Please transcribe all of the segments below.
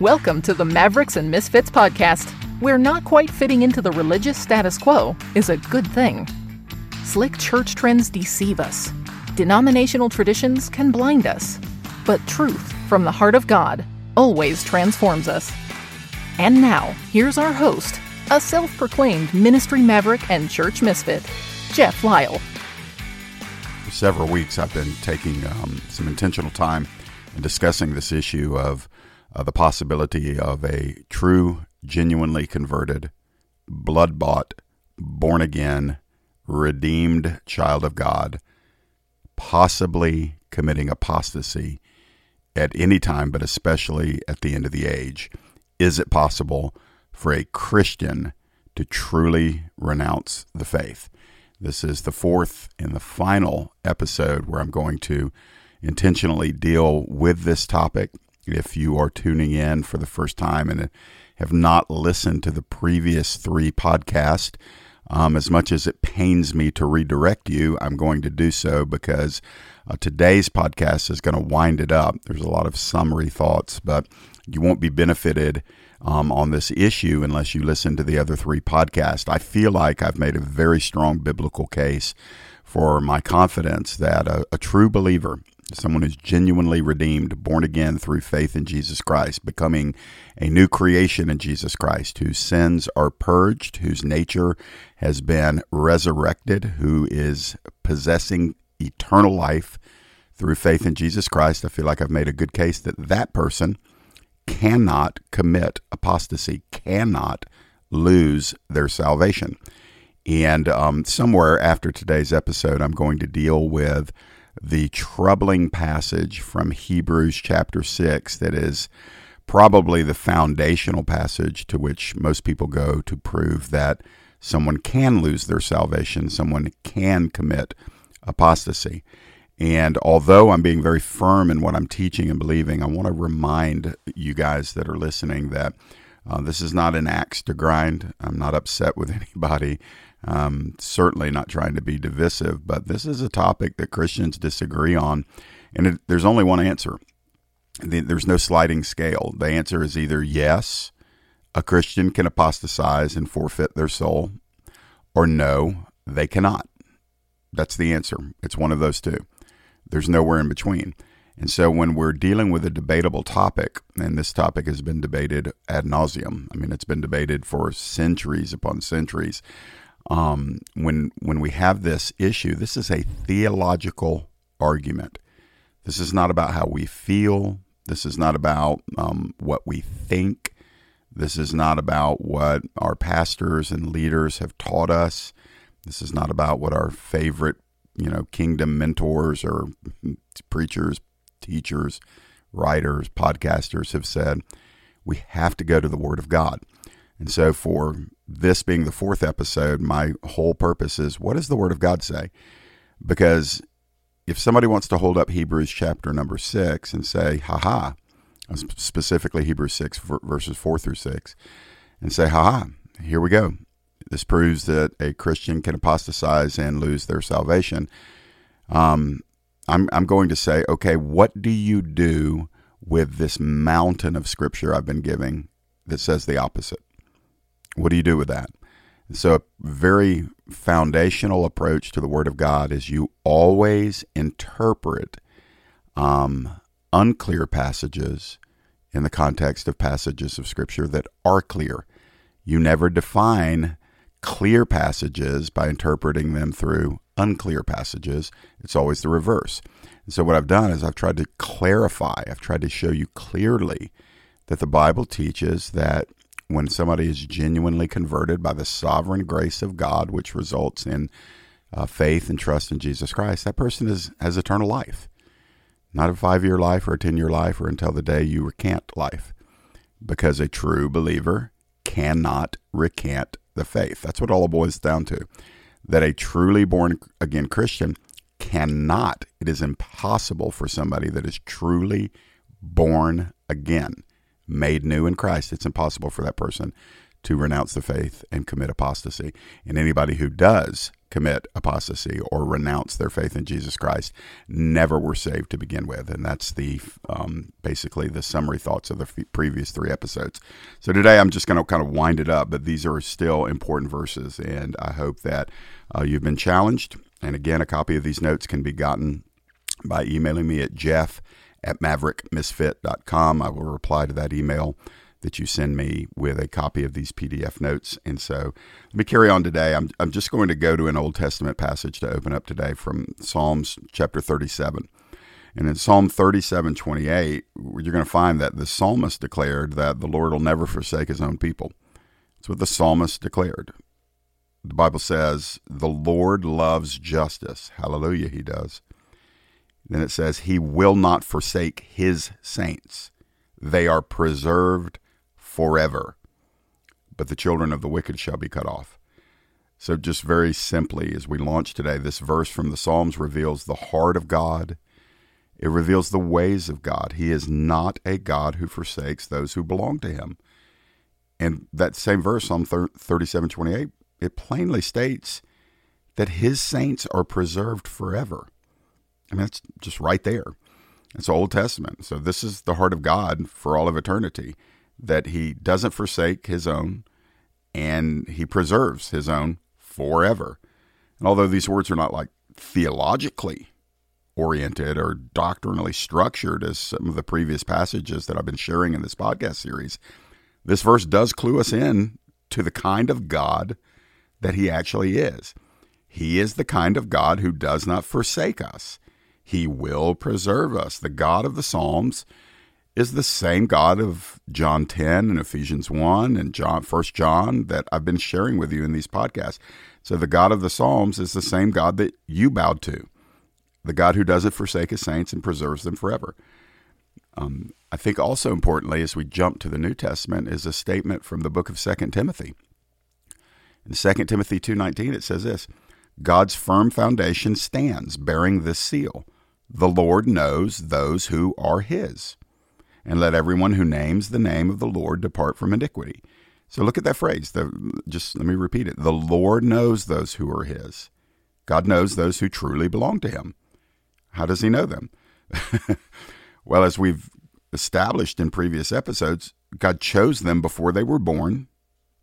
Welcome to the Mavericks and Misfits podcast, where not quite fitting into the religious status quo is a good thing. Slick church trends deceive us, denominational traditions can blind us, but truth from the heart of God always transforms us. And now, here's our host, a self proclaimed ministry maverick and church misfit, Jeff Lyle. For several weeks, I've been taking um, some intentional time and discussing this issue of uh, the possibility of a true, genuinely converted, blood bought, born again, redeemed child of God, possibly committing apostasy at any time, but especially at the end of the age. Is it possible for a Christian to truly renounce the faith? This is the fourth and the final episode where I'm going to intentionally deal with this topic if you are tuning in for the first time and have not listened to the previous three podcasts, um, as much as it pains me to redirect you, I'm going to do so because uh, today's podcast is going to wind it up. There's a lot of summary thoughts, but you won't be benefited um, on this issue unless you listen to the other three podcasts. I feel like I've made a very strong biblical case for my confidence that a, a true believer someone who's genuinely redeemed, born again through faith in Jesus Christ, becoming a new creation in Jesus Christ, whose sins are purged, whose nature has been resurrected, who is possessing eternal life through faith in Jesus Christ. I feel like I've made a good case that that person cannot commit apostasy, cannot lose their salvation. And um, somewhere after today's episode, I'm going to deal with the troubling passage from Hebrews chapter 6 that is probably the foundational passage to which most people go to prove that someone can lose their salvation, someone can commit apostasy. And although I'm being very firm in what I'm teaching and believing, I want to remind you guys that are listening that uh, this is not an axe to grind. I'm not upset with anybody. Um, certainly not trying to be divisive, but this is a topic that Christians disagree on, and it, there's only one answer. There's no sliding scale. The answer is either yes, a Christian can apostatize and forfeit their soul, or no, they cannot. That's the answer. It's one of those two. There's nowhere in between. And so when we're dealing with a debatable topic, and this topic has been debated ad nauseum, I mean, it's been debated for centuries upon centuries um, when when we have this issue, this is a theological argument. This is not about how we feel. This is not about um, what we think. This is not about what our pastors and leaders have taught us. This is not about what our favorite, you know, kingdom mentors or preachers, teachers, writers, podcasters have said. We have to go to the Word of God. And so, for this being the fourth episode, my whole purpose is what does the Word of God say? Because if somebody wants to hold up Hebrews chapter number six and say, ha ha, specifically Hebrews 6, verses 4 through 6, and say, ha ha, here we go. This proves that a Christian can apostatize and lose their salvation. Um, I'm, I'm going to say, okay, what do you do with this mountain of scripture I've been giving that says the opposite? What do you do with that? So, a very foundational approach to the Word of God is you always interpret um, unclear passages in the context of passages of Scripture that are clear. You never define clear passages by interpreting them through unclear passages. It's always the reverse. And so, what I've done is I've tried to clarify, I've tried to show you clearly that the Bible teaches that when somebody is genuinely converted by the sovereign grace of God, which results in uh, faith and trust in Jesus Christ, that person is, has eternal life. Not a five year life or a 10 year life or until the day you recant life. Because a true believer cannot recant the faith. That's what all it boils down to. That a truly born again Christian cannot, it is impossible for somebody that is truly born again made new in Christ, it's impossible for that person to renounce the faith and commit apostasy. And anybody who does commit apostasy or renounce their faith in Jesus Christ never were saved to begin with. And that's the um, basically the summary thoughts of the f- previous three episodes. So today I'm just going to kind of wind it up, but these are still important verses. And I hope that uh, you've been challenged. And again, a copy of these notes can be gotten by emailing me at jeff at maverickmisfit.com. I will reply to that email that you send me with a copy of these PDF notes. And so let me carry on today. I'm, I'm just going to go to an Old Testament passage to open up today from Psalms chapter 37. And in Psalm 37 28, you're going to find that the psalmist declared that the Lord will never forsake his own people. That's what the psalmist declared. The Bible says, The Lord loves justice. Hallelujah, he does. Then it says, He will not forsake his saints. They are preserved forever, but the children of the wicked shall be cut off. So, just very simply, as we launch today, this verse from the Psalms reveals the heart of God. It reveals the ways of God. He is not a God who forsakes those who belong to him. And that same verse, Psalm 37 28, it plainly states that his saints are preserved forever. I mean, it's just right there. It's Old Testament. So, this is the heart of God for all of eternity that he doesn't forsake his own and he preserves his own forever. And although these words are not like theologically oriented or doctrinally structured as some of the previous passages that I've been sharing in this podcast series, this verse does clue us in to the kind of God that he actually is. He is the kind of God who does not forsake us. He will preserve us. The God of the Psalms is the same God of John 10 and Ephesians 1 and John 1 John that I've been sharing with you in these podcasts. So the God of the Psalms is the same God that you bowed to. The God who doesn't forsake his saints and preserves them forever. Um, I think also importantly, as we jump to the New Testament, is a statement from the book of 2 Timothy. In 2 Timothy 2.19, it says this, God's firm foundation stands, bearing this seal. The Lord knows those who are his and let everyone who names the name of the Lord depart from iniquity. So look at that phrase. The, just let me repeat it. The Lord knows those who are his. God knows those who truly belong to him. How does he know them? well, as we've established in previous episodes, God chose them before they were born.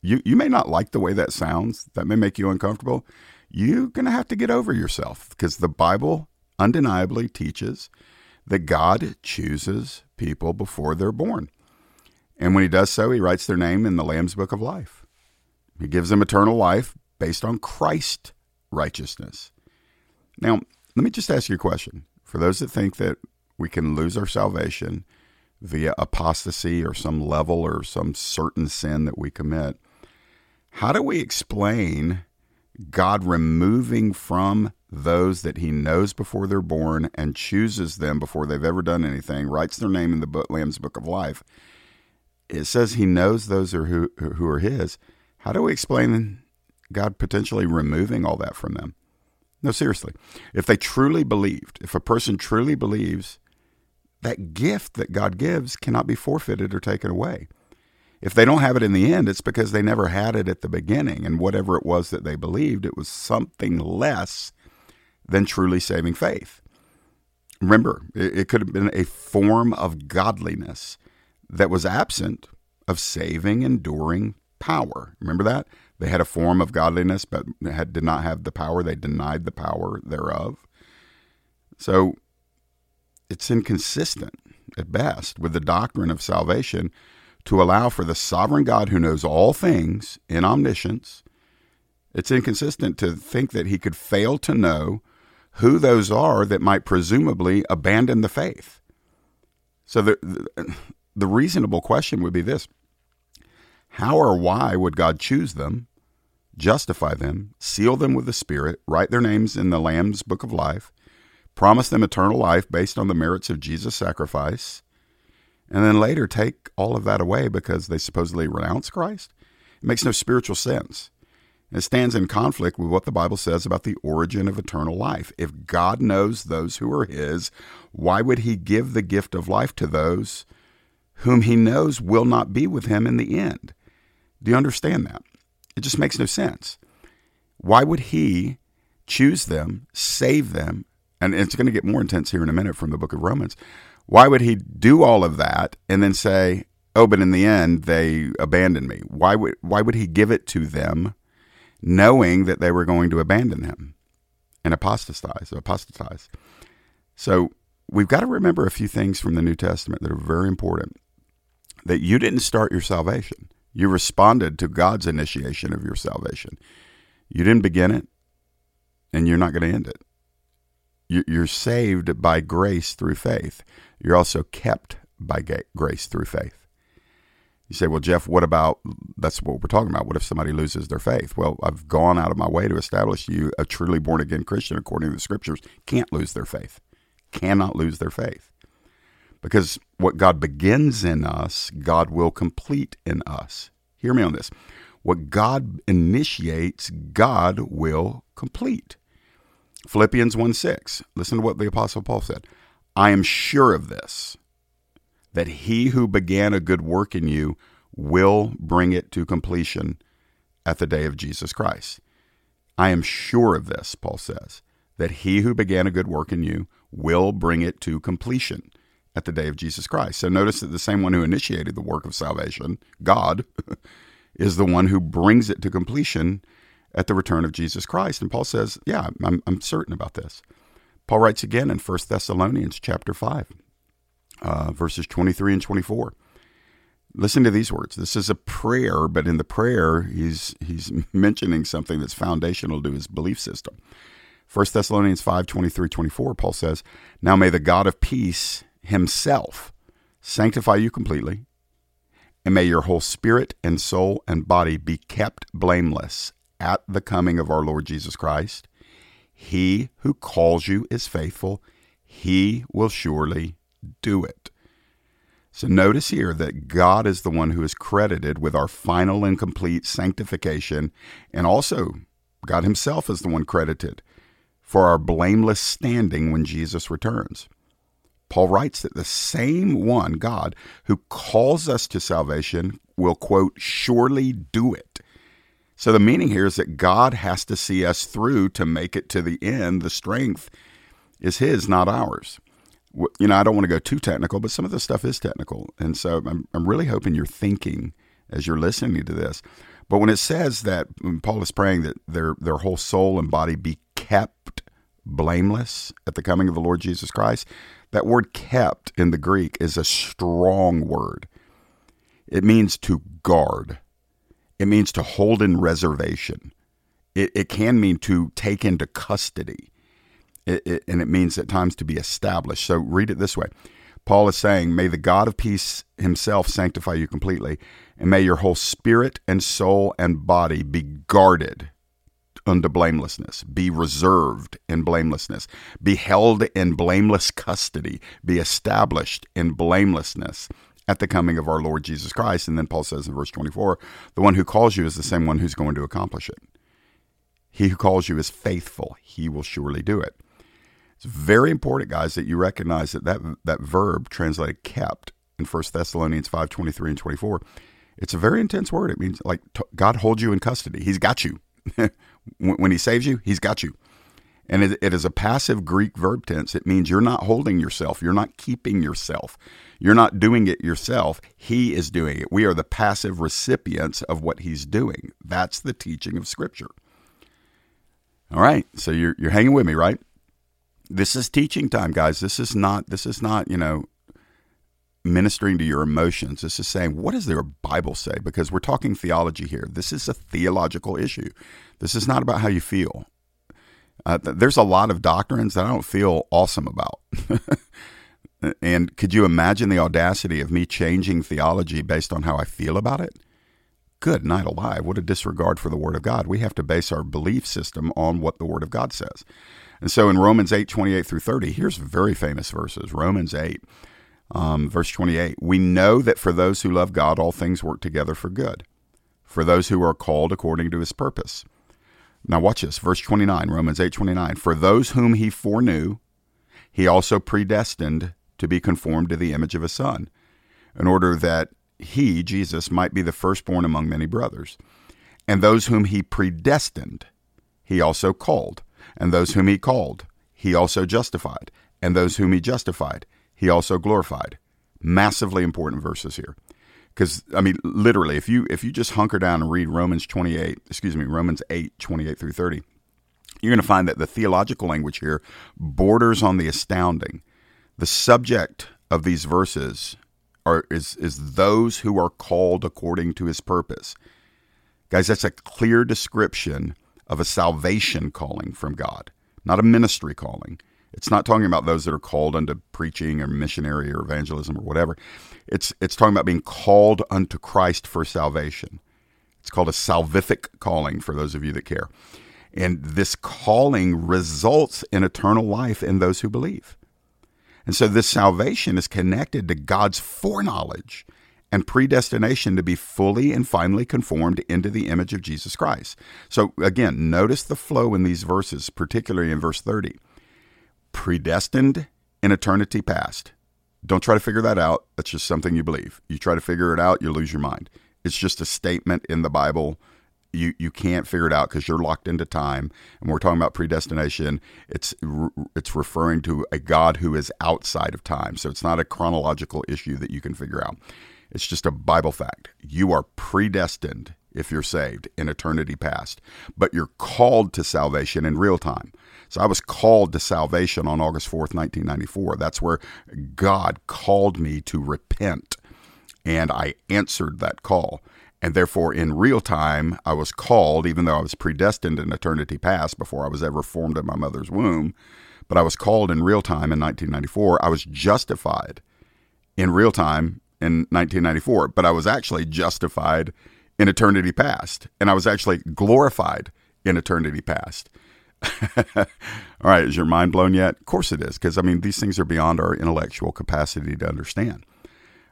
You, you may not like the way that sounds. That may make you uncomfortable. You're going to have to get over yourself because the Bible undeniably teaches that God chooses people before they're born. And when he does so, he writes their name in the Lamb's Book of Life. He gives them eternal life based on Christ righteousness. Now, let me just ask you a question. For those that think that we can lose our salvation via apostasy or some level or some certain sin that we commit, how do we explain God removing from those that he knows before they're born and chooses them before they've ever done anything, writes their name in the book, Lamb's Book of Life. It says he knows those are who, who are his. How do we explain God potentially removing all that from them? No, seriously. If they truly believed, if a person truly believes, that gift that God gives cannot be forfeited or taken away. If they don't have it in the end, it's because they never had it at the beginning. And whatever it was that they believed, it was something less than truly saving faith. Remember, it, could have been a form of godliness that was absent of saving, enduring power. Remember that? They had a form of godliness, but had, did not have the power. They denied the power thereof. So it's inconsistent at best with the doctrine of salvation to allow for the sovereign God who knows all things in omniscience. It's inconsistent to think that he could fail to know who those are that might presumably abandon the faith. So the, the, reasonable question would be this How or why would God choose them, justify them, seal them with the Spirit, write their names in the Lamb's book of life, promise them eternal life based on the merits of Jesus' sacrifice, and then later take all of that away because they supposedly renounce Christ? It makes no spiritual sense. It stands in conflict with what the Bible says about the origin of eternal life. If God knows those who are His, why would He give the gift of life to those whom He knows will not be with Him in the end? Do you understand that? It just makes no sense. Why would He choose them, save them, and it's going to get more intense here in a minute from the book of Romans. Why would he do all of that and then say, "Oh, but in the end they abandoned me"? Why would why would he give it to them, knowing that they were going to abandon him and apostatize? Apostatize. So we've got to remember a few things from the New Testament that are very important. That you didn't start your salvation; you responded to God's initiation of your salvation. You didn't begin it, and you're not going to end it. You're saved by grace through faith. You're also kept by grace through faith. You say, well, Jeff, what about that's what we're talking about? What if somebody loses their faith? Well, I've gone out of my way to establish you a truly born again Christian, according to the scriptures, can't lose their faith, cannot lose their faith. Because what God begins in us, God will complete in us. Hear me on this. What God initiates, God will complete. Philippians 1 6. Listen to what the Apostle Paul said. I am sure of this, that he who began a good work in you will bring it to completion at the day of Jesus Christ. I am sure of this, Paul says, that he who began a good work in you will bring it to completion at the day of Jesus Christ. So notice that the same one who initiated the work of salvation, God, is the one who brings it to completion at the return of Jesus Christ. And Paul says, Yeah, I'm, I'm certain about this. Paul writes again in 1 Thessalonians chapter 5, uh, verses 23 and 24. Listen to these words. This is a prayer, but in the prayer, he's, he's mentioning something that's foundational to his belief system. 1 Thessalonians 5 23 24, Paul says, Now may the God of peace himself sanctify you completely, and may your whole spirit and soul and body be kept blameless at the coming of our Lord Jesus Christ. He who calls you is faithful, he will surely do it. So notice here that God is the one who is credited with our final and complete sanctification, and also God Himself is the one credited for our blameless standing when Jesus returns. Paul writes that the same one, God, who calls us to salvation will, quote, surely do it. So the meaning here is that God has to see us through to make it to the end. The strength is His, not ours. You know, I don't want to go too technical, but some of this stuff is technical. And so I'm, I'm really hoping you're thinking as you're listening to this. But when it says that Paul is praying that their, their whole soul and body be kept blameless at the coming of the Lord Jesus Christ, that word kept in the Greek is a strong word. It means to guard. It means to hold in reservation. It, it can mean to take into custody. It, it, and it means at times to be established. So read it this way Paul is saying, May the God of peace himself sanctify you completely, and may your whole spirit and soul and body be guarded unto blamelessness, be reserved in blamelessness, be held in blameless custody, be established in blamelessness at the coming of our Lord Jesus Christ. And then Paul says in verse 24, the one who calls you is the same one who's going to accomplish it. He who calls you is faithful, he will surely do it. It's very important, guys, that you recognize that that, that verb translated kept in 1 Thessalonians 5 23 and 24. It's a very intense word. It means like God holds you in custody. He's got you. when he saves you, he's got you. And it, it is a passive Greek verb tense. It means you're not holding yourself, you're not keeping yourself, you're not doing it yourself. He is doing it. We are the passive recipients of what he's doing. That's the teaching of Scripture. All right, so you're you're hanging with me, right? This is teaching time, guys. This is not this is not you know ministering to your emotions. This is saying, what does their Bible say? Because we're talking theology here. This is a theological issue. This is not about how you feel. Uh, there's a lot of doctrines that I don't feel awesome about. and could you imagine the audacity of me changing theology based on how I feel about it? Good night alive. What a disregard for the Word of God. We have to base our belief system on what the Word of God says. And so in Romans 8, 28 through 30, here's very famous verses. Romans 8, um, verse 28. We know that for those who love God, all things work together for good, for those who are called according to his purpose. Now watch this, verse 29, Romans 8:29. For those whom he foreknew, he also predestined to be conformed to the image of his son, in order that he, Jesus, might be the firstborn among many brothers. And those whom he predestined, he also called. And those whom he called, he also justified. And those whom he justified, he also glorified. Massively important verses here. Because I mean, literally, if you if you just hunker down and read Romans twenty eight, excuse me, Romans 8, 28 through thirty, you're going to find that the theological language here borders on the astounding. The subject of these verses are is is those who are called according to his purpose. Guys, that's a clear description of a salvation calling from God, not a ministry calling. It's not talking about those that are called unto preaching or missionary or evangelism or whatever. It's it's talking about being called unto Christ for salvation. It's called a salvific calling for those of you that care. And this calling results in eternal life in those who believe. And so this salvation is connected to God's foreknowledge and predestination to be fully and finally conformed into the image of Jesus Christ. So again, notice the flow in these verses, particularly in verse 30. Predestined in eternity past. Don't try to figure that out. That's just something you believe. You try to figure it out, you lose your mind. It's just a statement in the Bible. You you can't figure it out because you're locked into time. And we're talking about predestination. It's it's referring to a God who is outside of time. So it's not a chronological issue that you can figure out. It's just a Bible fact. You are predestined if you're saved in eternity past, but you're called to salvation in real time. So I was called to salvation on August 4th, 1994. That's where God called me to repent, and I answered that call. And therefore, in real time, I was called, even though I was predestined in eternity past before I was ever formed in my mother's womb. But I was called in real time in 1994. I was justified in real time in 1994, but I was actually justified in eternity past, and I was actually glorified in eternity past. All right, is your mind blown yet? Of course it is, because I mean, these things are beyond our intellectual capacity to understand.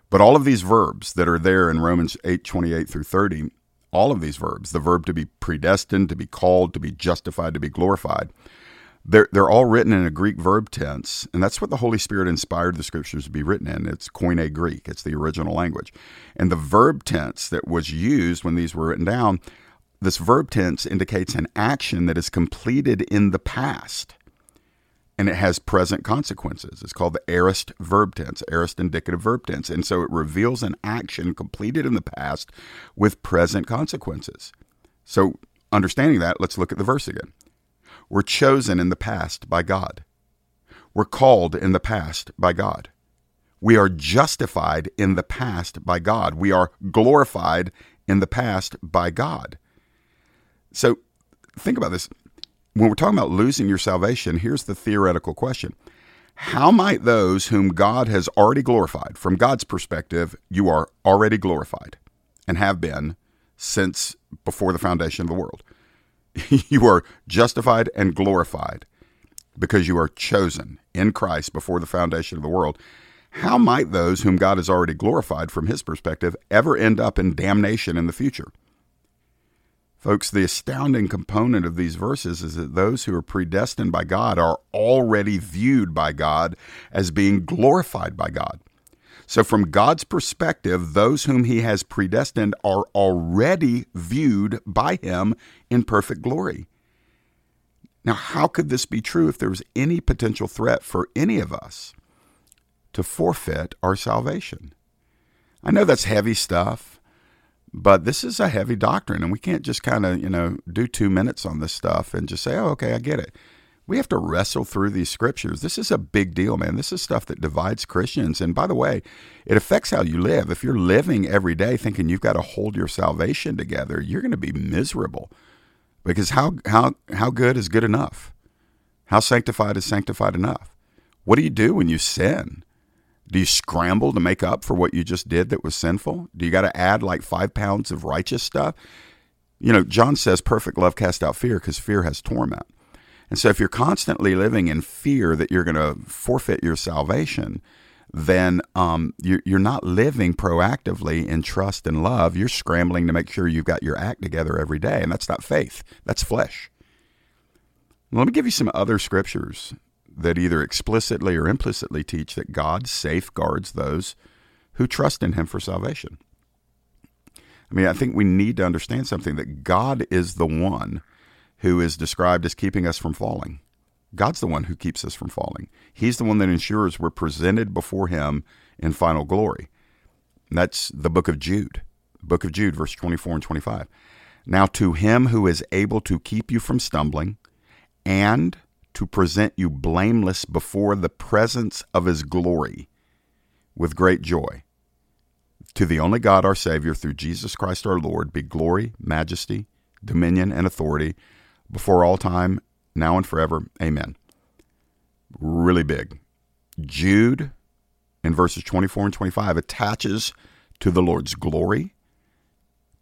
But all of these verbs that are there in Romans 8 28 through 30, all of these verbs, the verb to be predestined, to be called, to be justified, to be glorified, they're, they're all written in a Greek verb tense, and that's what the Holy Spirit inspired the scriptures to be written in. It's Koine Greek, it's the original language. And the verb tense that was used when these were written down this verb tense indicates an action that is completed in the past and it has present consequences. It's called the aorist verb tense, aorist indicative verb tense. And so it reveals an action completed in the past with present consequences. So, understanding that, let's look at the verse again. We're chosen in the past by God. We're called in the past by God. We are justified in the past by God. We are glorified in the past by God. So think about this. When we're talking about losing your salvation, here's the theoretical question How might those whom God has already glorified, from God's perspective, you are already glorified and have been since before the foundation of the world? you are justified and glorified because you are chosen in Christ before the foundation of the world. How might those whom God has already glorified from his perspective ever end up in damnation in the future? Folks, the astounding component of these verses is that those who are predestined by God are already viewed by God as being glorified by God. So, from God's perspective, those whom He has predestined are already viewed by Him in perfect glory. Now, how could this be true if there was any potential threat for any of us to forfeit our salvation? I know that's heavy stuff. But this is a heavy doctrine, and we can't just kind of, you know, do two minutes on this stuff and just say, oh, okay, I get it. We have to wrestle through these scriptures. This is a big deal, man. This is stuff that divides Christians. And by the way, it affects how you live. If you're living every day thinking you've got to hold your salvation together, you're going to be miserable. Because how, how, how good is good enough? How sanctified is sanctified enough? What do you do when you sin? Do you scramble to make up for what you just did that was sinful? Do you got to add like five pounds of righteous stuff? You know, John says perfect love casts out fear because fear has torment. And so if you're constantly living in fear that you're going to forfeit your salvation, then um, you're, you're not living proactively in trust and love. You're scrambling to make sure you've got your act together every day. And that's not faith, that's flesh. Let me give you some other scriptures that either explicitly or implicitly teach that God safeguards those who trust in Him for salvation. I mean, I think we need to understand something that God is the one who is described as keeping us from falling. God's the one who keeps us from falling. He's the one that ensures we're presented before Him in final glory. And that's the book of Jude, book of Jude, verse 24 and 25. Now, to Him who is able to keep you from stumbling and to present you blameless before the presence of His glory with great joy. To the only God, our Savior, through Jesus Christ our Lord, be glory, majesty, dominion, and authority before all time now and forever. Amen. Really big. Jude, in verses 24 and 25, attaches to the Lord's glory,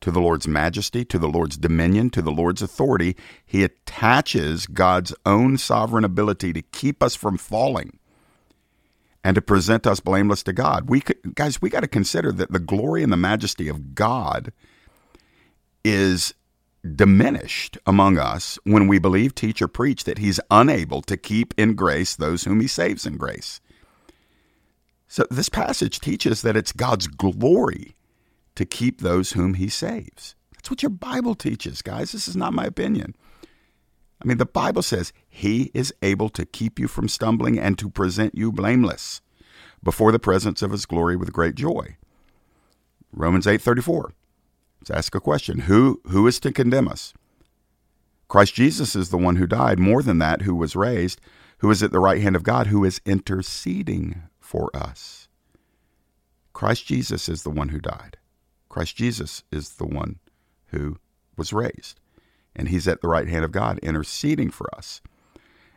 to the Lord's majesty, to the Lord's dominion, to the Lord's authority. He attaches God's own sovereign ability to keep us from falling and to present us blameless to God. We could, guys, we got to consider that the glory and the majesty of God is diminished among us when we believe, teach, or preach that he's unable to keep in grace those whom he saves in grace. So this passage teaches that it's God's glory to keep those whom he saves. That's what your Bible teaches, guys. This is not my opinion. I mean, the Bible says he is able to keep you from stumbling and to present you blameless before the presence of his glory with great joy. Romans 8:34 Let's ask a question. Who, who is to condemn us? Christ Jesus is the one who died, more than that, who was raised, who is at the right hand of God, who is interceding for us. Christ Jesus is the one who died. Christ Jesus is the one who was raised. And he's at the right hand of God interceding for us.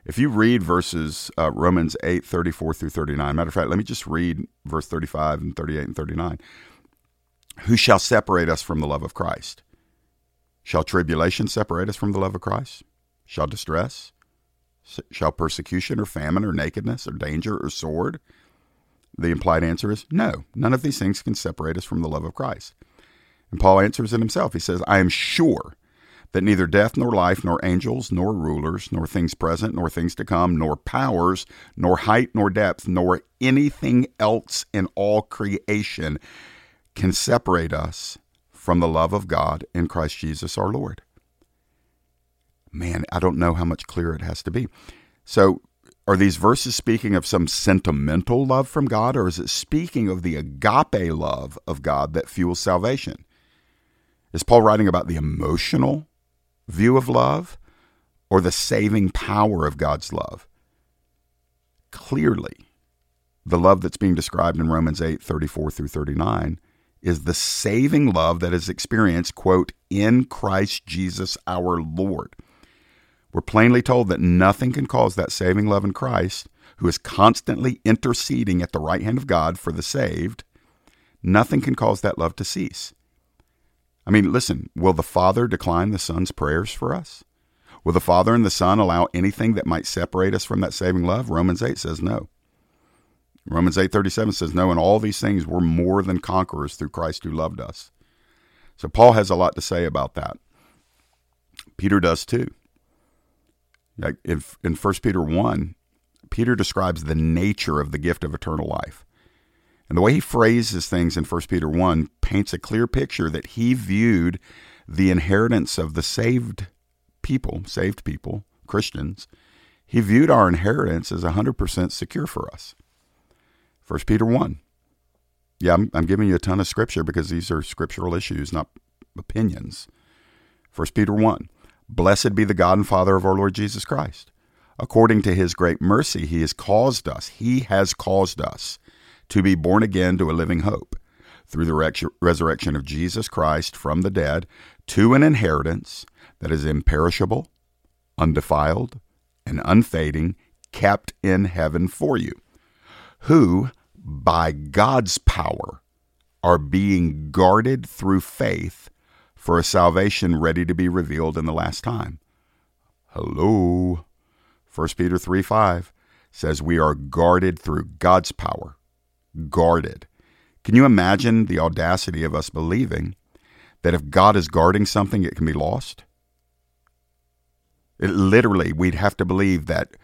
If you read verses uh, Romans 8, 34 through 39, matter of fact, let me just read verse 35 and 38 and 39. Who shall separate us from the love of Christ? Shall tribulation separate us from the love of Christ? Shall distress? Shall persecution or famine or nakedness or danger or sword? The implied answer is no. None of these things can separate us from the love of Christ. And Paul answers it himself. He says, I am sure that neither death nor life, nor angels, nor rulers, nor things present, nor things to come, nor powers, nor height, nor depth, nor anything else in all creation can separate us from the love of God in Christ Jesus our Lord. Man, I don't know how much clearer it has to be. So, are these verses speaking of some sentimental love from God, or is it speaking of the agape love of God that fuels salvation? Is Paul writing about the emotional view of love or the saving power of God's love? Clearly, the love that's being described in Romans 8 34 through 39 is the saving love that is experienced, quote, in Christ Jesus our Lord. We're plainly told that nothing can cause that saving love in Christ, who is constantly interceding at the right hand of God for the saved, nothing can cause that love to cease. I mean, listen, will the Father decline the Son's prayers for us? Will the Father and the Son allow anything that might separate us from that saving love? Romans 8 says no. Romans 8:37 says, "No, in all these things we're more than conquerors through Christ who loved us." So Paul has a lot to say about that. Peter does too. Like if in 1 Peter 1, Peter describes the nature of the gift of eternal life. And the way he phrases things in 1 Peter 1 paints a clear picture that he viewed the inheritance of the saved people, saved people, Christians, he viewed our inheritance as 100% secure for us. First Peter 1. Yeah, I'm, I'm giving you a ton of scripture because these are scriptural issues, not opinions. First Peter 1. Blessed be the God and Father of our Lord Jesus Christ. According to his great mercy, he has caused us, he has caused us to be born again to a living hope through the resurrection of Jesus Christ from the dead to an inheritance that is imperishable, undefiled, and unfading, kept in heaven for you, who by God's power, are being guarded through faith for a salvation ready to be revealed in the last time. Hello. 1 Peter 3 5 says we are guarded through God's power. Guarded. Can you imagine the audacity of us believing that if God is guarding something, it can be lost? It, literally, we'd have to believe that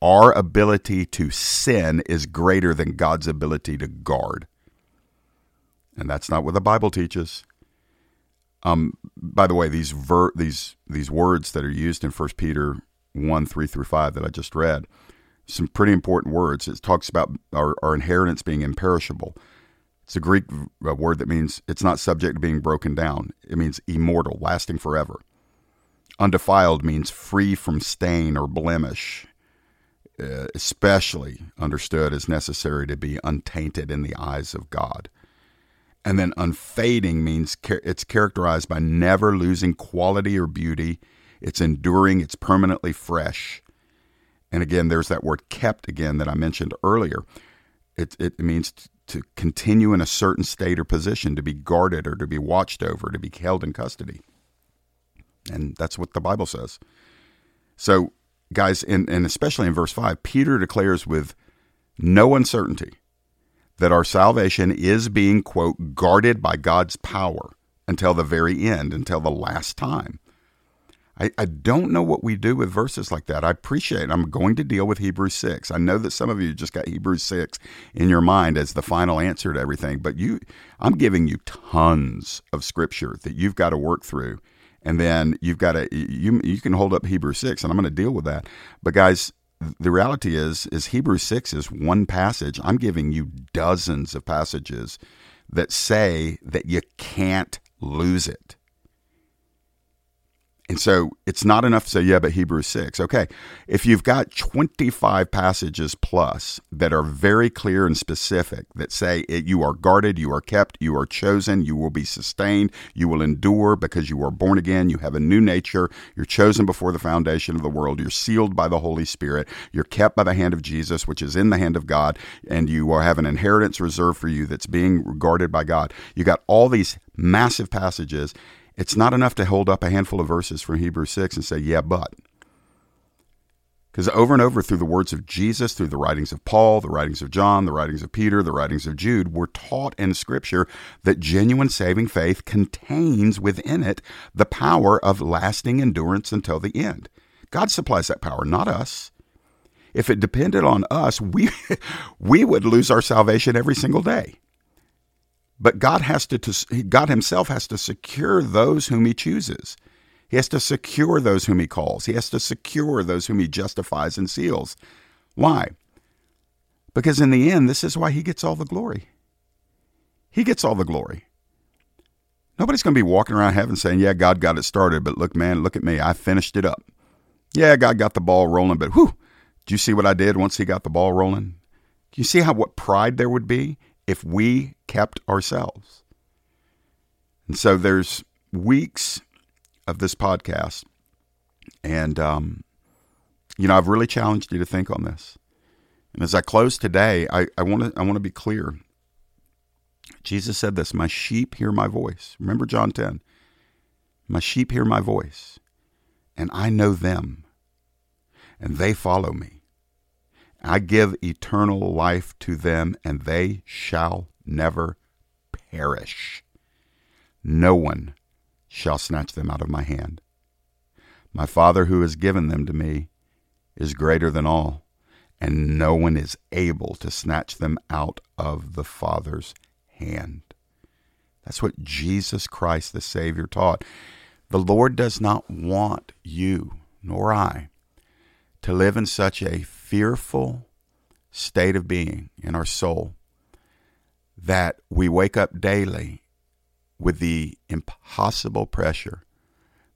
our ability to sin is greater than God's ability to guard. And that's not what the Bible teaches. Um, by the way, these ver- these these words that are used in First Peter one three through five that I just read, some pretty important words. It talks about our, our inheritance being imperishable. It's a Greek word that means it's not subject to being broken down. It means immortal, lasting forever. Undefiled means free from stain or blemish, Uh, especially understood as necessary to be untainted in the eyes of God. And then unfading means it's characterized by never losing quality or beauty. It's enduring, it's permanently fresh. And again, there's that word kept again that I mentioned earlier. It, it means to continue in a certain state or position, to be guarded or to be watched over, to be held in custody. And that's what the Bible says. So, guys, and, and especially in verse 5, Peter declares with no uncertainty that our salvation is being, quote, guarded by God's power until the very end, until the last time. I, I don't know what we do with verses like that. I appreciate it. I'm going to deal with Hebrews 6. I know that some of you just got Hebrews 6 in your mind as the final answer to everything, but you I'm giving you tons of scripture that you've got to work through. And then you've got to you you can hold up Hebrews 6 and I'm going to deal with that. But guys, the reality is is Hebrews 6 is one passage. I'm giving you dozens of passages that say that you can't lose it. And so it's not enough to say, yeah, but Hebrews 6. Okay. If you've got 25 passages plus that are very clear and specific that say it, you are guarded, you are kept, you are chosen, you will be sustained, you will endure because you are born again, you have a new nature, you're chosen before the foundation of the world, you're sealed by the Holy Spirit, you're kept by the hand of Jesus, which is in the hand of God, and you are, have an inheritance reserved for you that's being guarded by God. You got all these massive passages it's not enough to hold up a handful of verses from Hebrews 6 and say, yeah, but. Because over and over through the words of Jesus, through the writings of Paul, the writings of John, the writings of Peter, the writings of Jude, we're taught in Scripture that genuine saving faith contains within it the power of lasting endurance until the end. God supplies that power, not us. If it depended on us, we, we would lose our salvation every single day. But God has to, to, God himself has to secure those whom he chooses. He has to secure those whom he calls. He has to secure those whom he justifies and seals. Why? Because in the end, this is why he gets all the glory. He gets all the glory. Nobody's going to be walking around heaven saying, Yeah, God got it started, but look, man, look at me. I finished it up. Yeah, God got the ball rolling, but whew, do you see what I did once he got the ball rolling? Can you see how what pride there would be if we kept ourselves. And so there's weeks of this podcast, and um, you know I've really challenged you to think on this. And as I close today, I want to I want to be clear. Jesus said this: "My sheep hear my voice." Remember John ten. My sheep hear my voice, and I know them, and they follow me. I give eternal life to them, and they shall never perish. No one shall snatch them out of my hand. My Father who has given them to me is greater than all, and no one is able to snatch them out of the Father's hand. That's what Jesus Christ the Savior taught. The Lord does not want you, nor I, to live in such a fearful state of being in our soul that we wake up daily with the impossible pressure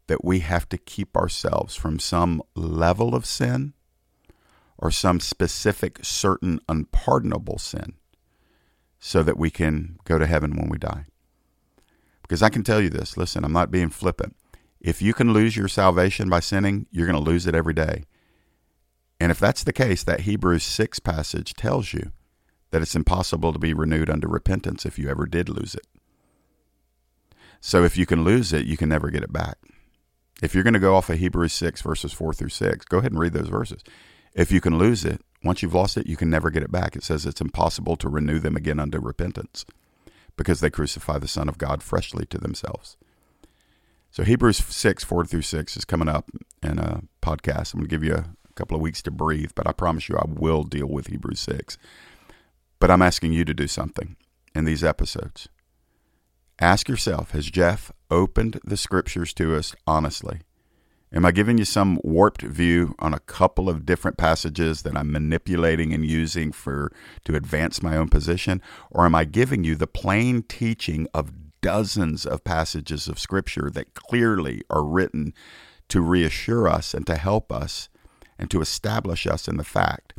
that we have to keep ourselves from some level of sin or some specific, certain, unpardonable sin so that we can go to heaven when we die. Because I can tell you this listen, I'm not being flippant. If you can lose your salvation by sinning, you're going to lose it every day. And if that's the case, that Hebrews 6 passage tells you that it's impossible to be renewed unto repentance if you ever did lose it. So if you can lose it, you can never get it back. If you're going to go off of Hebrews 6, verses 4 through 6, go ahead and read those verses. If you can lose it, once you've lost it, you can never get it back. It says it's impossible to renew them again unto repentance because they crucify the Son of God freshly to themselves. So Hebrews 6, 4 through 6 is coming up in a podcast. I'm going to give you a a couple of weeks to breathe, but I promise you I will deal with Hebrews 6. But I'm asking you to do something in these episodes. Ask yourself Has Jeff opened the scriptures to us honestly? Am I giving you some warped view on a couple of different passages that I'm manipulating and using for to advance my own position or am I giving you the plain teaching of dozens of passages of scripture that clearly are written to reassure us and to help us and to establish us in the fact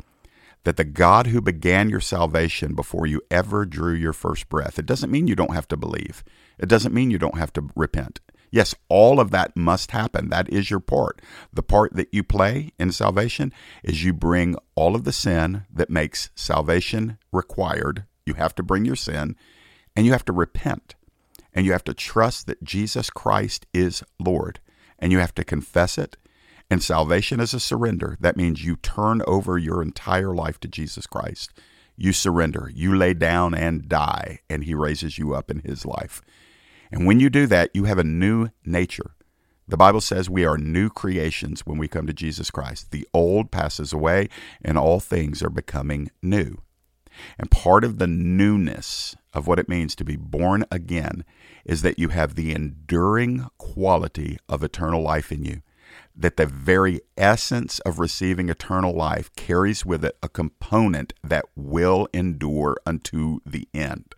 that the God who began your salvation before you ever drew your first breath, it doesn't mean you don't have to believe. It doesn't mean you don't have to repent. Yes, all of that must happen. That is your part. The part that you play in salvation is you bring all of the sin that makes salvation required. You have to bring your sin and you have to repent and you have to trust that Jesus Christ is Lord and you have to confess it. And salvation is a surrender. That means you turn over your entire life to Jesus Christ. You surrender. You lay down and die, and He raises you up in His life. And when you do that, you have a new nature. The Bible says we are new creations when we come to Jesus Christ. The old passes away and all things are becoming new. And part of the newness of what it means to be born again is that you have the enduring quality of eternal life in you. That the very essence of receiving eternal life carries with it a component that will endure unto the end.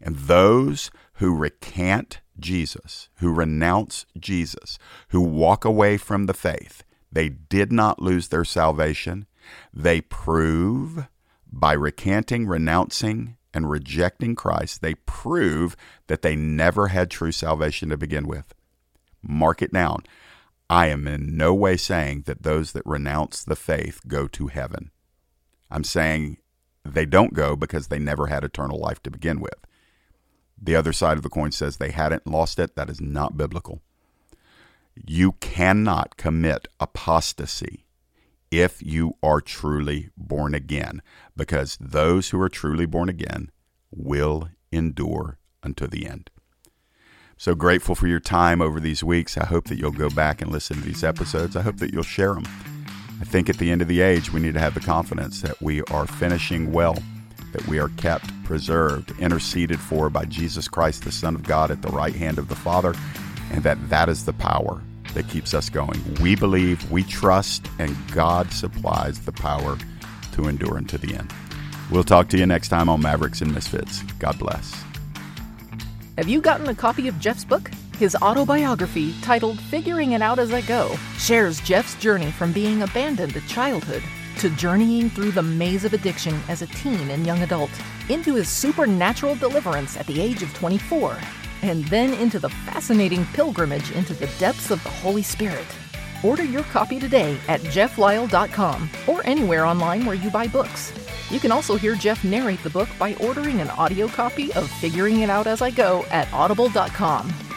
And those who recant Jesus, who renounce Jesus, who walk away from the faith, they did not lose their salvation. They prove by recanting, renouncing, and rejecting Christ, they prove that they never had true salvation to begin with. Mark it down. I am in no way saying that those that renounce the faith go to heaven. I'm saying they don't go because they never had eternal life to begin with. The other side of the coin says they hadn't lost it. That is not biblical. You cannot commit apostasy if you are truly born again, because those who are truly born again will endure unto the end. So grateful for your time over these weeks. I hope that you'll go back and listen to these episodes. I hope that you'll share them. I think at the end of the age, we need to have the confidence that we are finishing well that we are kept, preserved, interceded for by Jesus Christ, the Son of God, at the right hand of the Father, and that that is the power that keeps us going. We believe, we trust, and God supplies the power to endure unto the end. We'll talk to you next time on Mavericks and Misfits. God bless. Have you gotten a copy of Jeff's book? His autobiography, titled Figuring It Out As I Go, shares Jeff's journey from being abandoned at childhood to journeying through the maze of addiction as a teen and young adult, into his supernatural deliverance at the age of 24, and then into the fascinating pilgrimage into the depths of the Holy Spirit. Order your copy today at jefflyle.com or anywhere online where you buy books. You can also hear Jeff narrate the book by ordering an audio copy of Figuring It Out As I Go at audible.com.